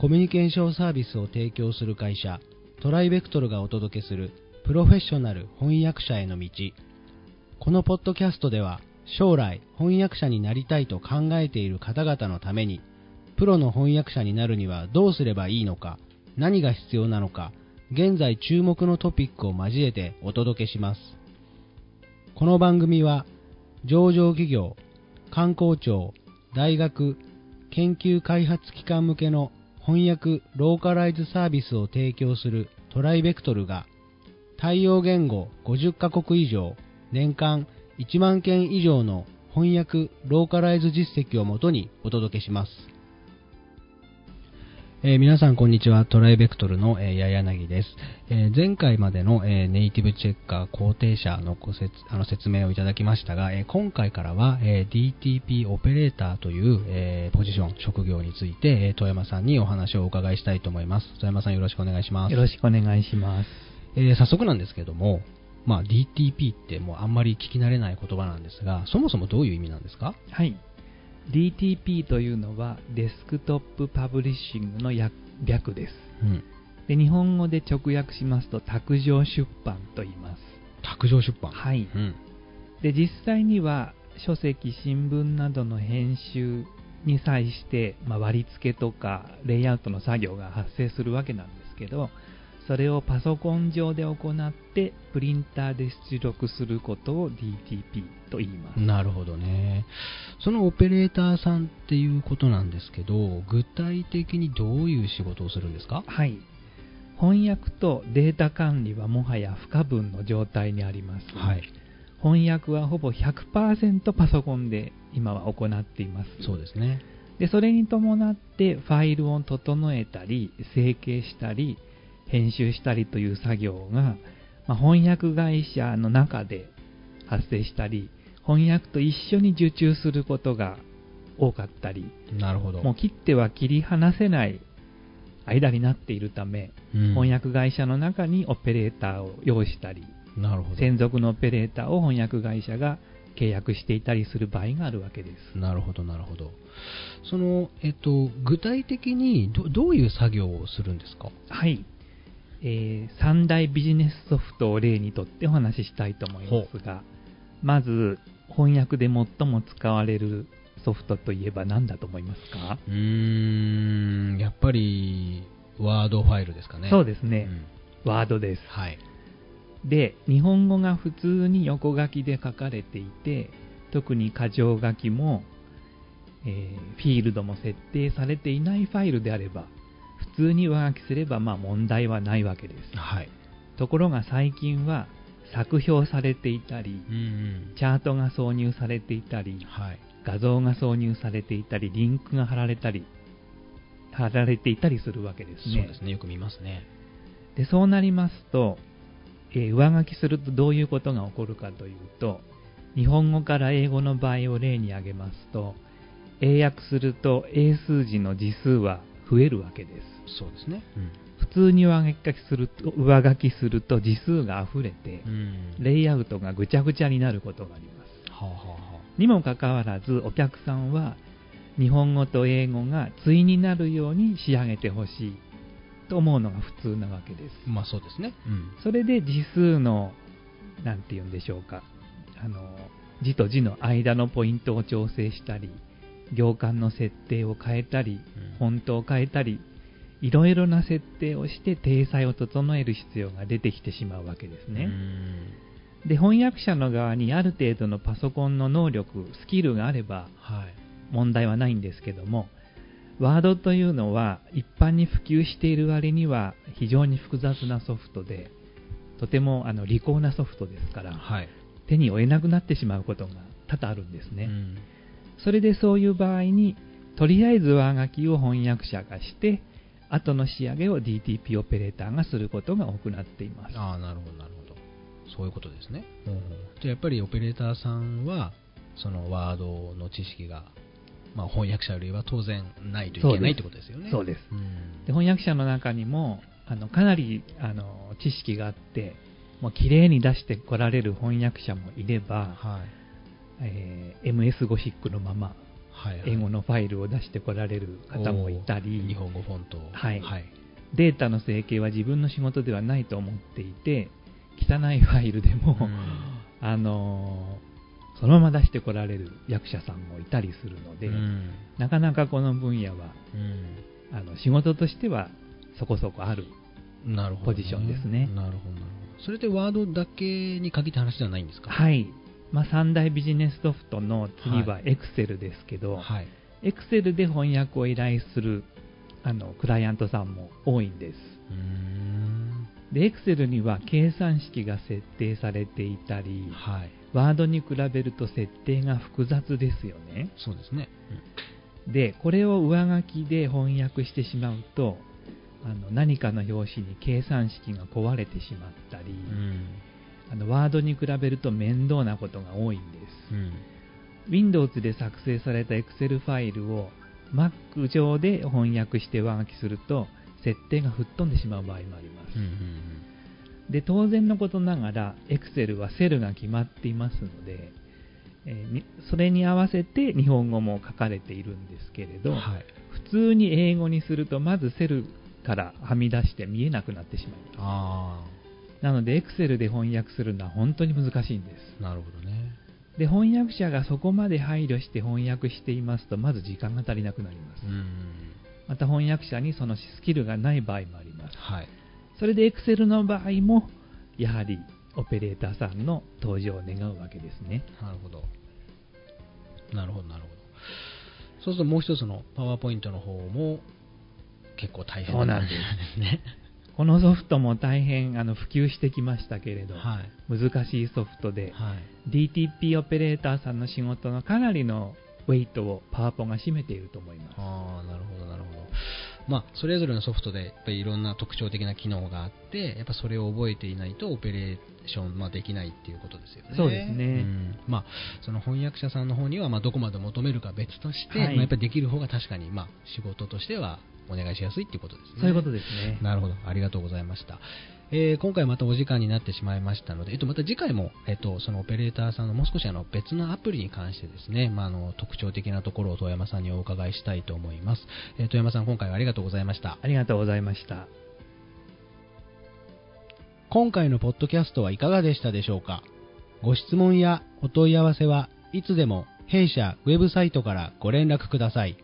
コミュニケーションサービスを提供する会社トライベクトルがお届けするプロフェッショナル翻訳者への道。このポッドキャストでは将来翻訳者になりたいと考えている方々のためにプロの翻訳者になるにはどうすればいいのか何が必要なのか現在注目のトピックを交えてお届けします。この番組は上場企業観光庁大学研究開発機関向けの翻訳ローカライズサービスを提供するトライベクトルが対応言語50カ国以上年間1万件以上の翻訳ローカライズ実績をもとにお届けします。えー皆さんこんにちは。トライベクトルの、えー、ややなぎです、えー前回までの、えーネイティブチェッカー肯定者のご説あの説明をいただきましたが、えー今回からは、えー DTP オペレーターという、えーポジション、職業について、えー富山さんにお話をお伺いしたいと思います。富山さんよろしくお願いします。よろしくお願いします。えー早速なんですけども、まあ、DTP ってもうあんまり聞き慣れない言葉なんですが、そもそもどういう意味なんですか？はい。DTP というのはデスクトップパブリッシングの略略です。うん。で、日本語で直訳しますと卓上出版と言います。卓上出版。はい。うん。で、実際には書籍、新聞などの編集に際して、まあ、割り付けとかレイアウトの作業が発生するわけなんですけど、それをパソコン上で行ってプリンターで出力することを DTP と言います。なるほどね。そのオペレーターさんっていうことなんですけど、具体的にどういう仕事をするんですか？はい。翻訳とデータ管理はもはや不可分の状態にあります。はい。翻訳はほぼ100%パソコンで今は行っています。そうですね。で、それに伴ってファイルを整えたり、整形したり、編集したりという作業が、まあ翻訳会社の中で発生したり、翻訳と一緒に受注することが多かったり、なるほど。もう切っては切り離せない間になっているため、うん翻訳会社の中にオペレーターを用意したり、なるほど。専属のオペレーターを翻訳会社が契約していたりする場合があるわけです。なるほど、なるほど。その、えっと、具体的にどどういう作業をするんですか？はい。えー三大ビジネスソフトを例にとってお話ししたいと思いますが、まず、翻訳で最も使われるソフトといえば何だと思いますか、うーん、やっぱり、ワードファイルですかね。そうですねうんワードです。はい。で、日本語が普通に横書きで書かれていて、特に箇条書きも、えーフィールドも設定されていないファイルであれば、普通に上書きすればまあ問題はないわけです。はい。ところが最近は作表されていたりう、んチャートが挿入されていたうん。り、はい。画像が挿入されていたり、リンクが貼られたり、貼られていたりするわけですね。そうですね。よく見ますね。でそうなりますと、えー上書きするとどういうことが起こるかというと、日本語から英語の場合を例に挙げますと、英訳すると英数字の字数は増えるわけです。そうですね。うん。普通に上書きすると上書きすると字数が溢れて、うんレイアウトがぐちゃぐちゃになることがあります。はあ、はあはにもかかわらず、お客さんは日本語と英語が対になるように仕上げてほしいと思うのが普通なわけです。あ、まあそうですね。うん。それで字数の、なんて言うんでしょうか、あの、字と字の間のポイントを調整したり、行間の設定を変えたり、うんフォントを変えたり、いろいろな設定をして体裁を整える必要が出てきてしまうわけですね。うんで、翻訳者の側にある程度のパソコンの能力、スキルがあればはい。問題はないんですけども、ワードというのは一般に普及している割には非常に複雑なソフトで、とてもあの利口なソフトですから、はい。手に負えなくなってしまうことが多々あるんですね。うんそれでそういう場合に、とりあえず上書きを翻訳者がして、後の仕上げを DTP オペレーターがすることが多くなっています。ああ、なるほど、なるほど。そういうことですね。じゃあやっぱりオペレーターさんは、そのワードの知識が、まあ、翻訳者よりは当然ないといけないってことですよね。そうです。うんで翻訳者の中にもあのかなりあの知識があってもう綺麗に出してこられる翻訳者もいれば、はい。えー MS ゴシックのままはいはい。英語のファイルを出してこられる方もいたり、日本語フォントを。はい。はい、データの整形は自分の仕事ではないと思っていて、汚いファイルでも、うん。あのーそのまま出してこられる役者さんもいたりするので、うん。なかなかこの分野はうん。あの仕事としてはそこそこある。ポジションですね。なるほど、なるほど。それでワードだけに限った話ではないんですか？はい。まあ、三大ビジネスソフトの次は Excel ですけど、はい。Excel で翻訳を依頼するあのクライアントさんも多いんです。うーん。で、Excel には計算式が設定されていたり、はい。ワードに比べると設定が複雑ですよね。そうですね。で、これを上書きで翻訳してしまうと、あの何かの表紙に計算式が壊れてしまったり、うん。あのワードに比べると面倒なことが多いんです。うん。Windows で作成された Excel ファイルを Mac 上で翻訳して上書きすると、設定が吹っ飛んでしまう場合もあります。うん。うん。で当然のことながら Excel はセルが決まっていますので、えそれに合わせて日本語も書かれているんですけれど、はい。普通に英語にするとまずセルからはみ出して見えなくなってしまいますあなので Excel で翻訳するのは本当に難しいんですあ、なるほどね。で翻訳者がそこまで配慮して翻訳していますとまず時間が足りなくなりますうん。また翻訳者にそのスキルがない場合もありますはい。それで Excel の場合もやはりオペレーターさんの登場を願うわけですねなるほど。なるほど、なるほど。そうするともう一つのパワーポイントの方も結構大変なんですすね。このソフトも大変あの普及してきましたけれど、はい。難しいソフトで、はい。DTP オペレーターさんの仕事のかなりのウェイトをパワポが占めていると思います。ああ、なるほど、なるほど。まあ、それぞれのソフトで、やっぱりいろんな特徴的な機能があって、やっぱそれを覚えていないとオペレーション、まあ、できないっていうことですよね。そうですねんまあ、その翻訳者さんの方には、まあ、どこまで求めるか別として、はいまあ、やっぱりできる方が確かに、まあ、仕事としてはお願いしやすいっていうことですね。そういうことですね。なるほど。ありがとうございました。えー今回またお時間になってしまいましたので、えっと、また次回も、えっと、そのオペレーターさんのもう少しあの別のアプリに関してですね、まあ、あの特徴的なところを遠山さんにお伺いしたいと思います。えー遠山さん、今回はありがとうございました。ありがとうございました。今回のポッドキャストはいかがでしたでしょうか？ご質問やお問い合わせはいつでも弊社ウェブサイトからご連絡ください。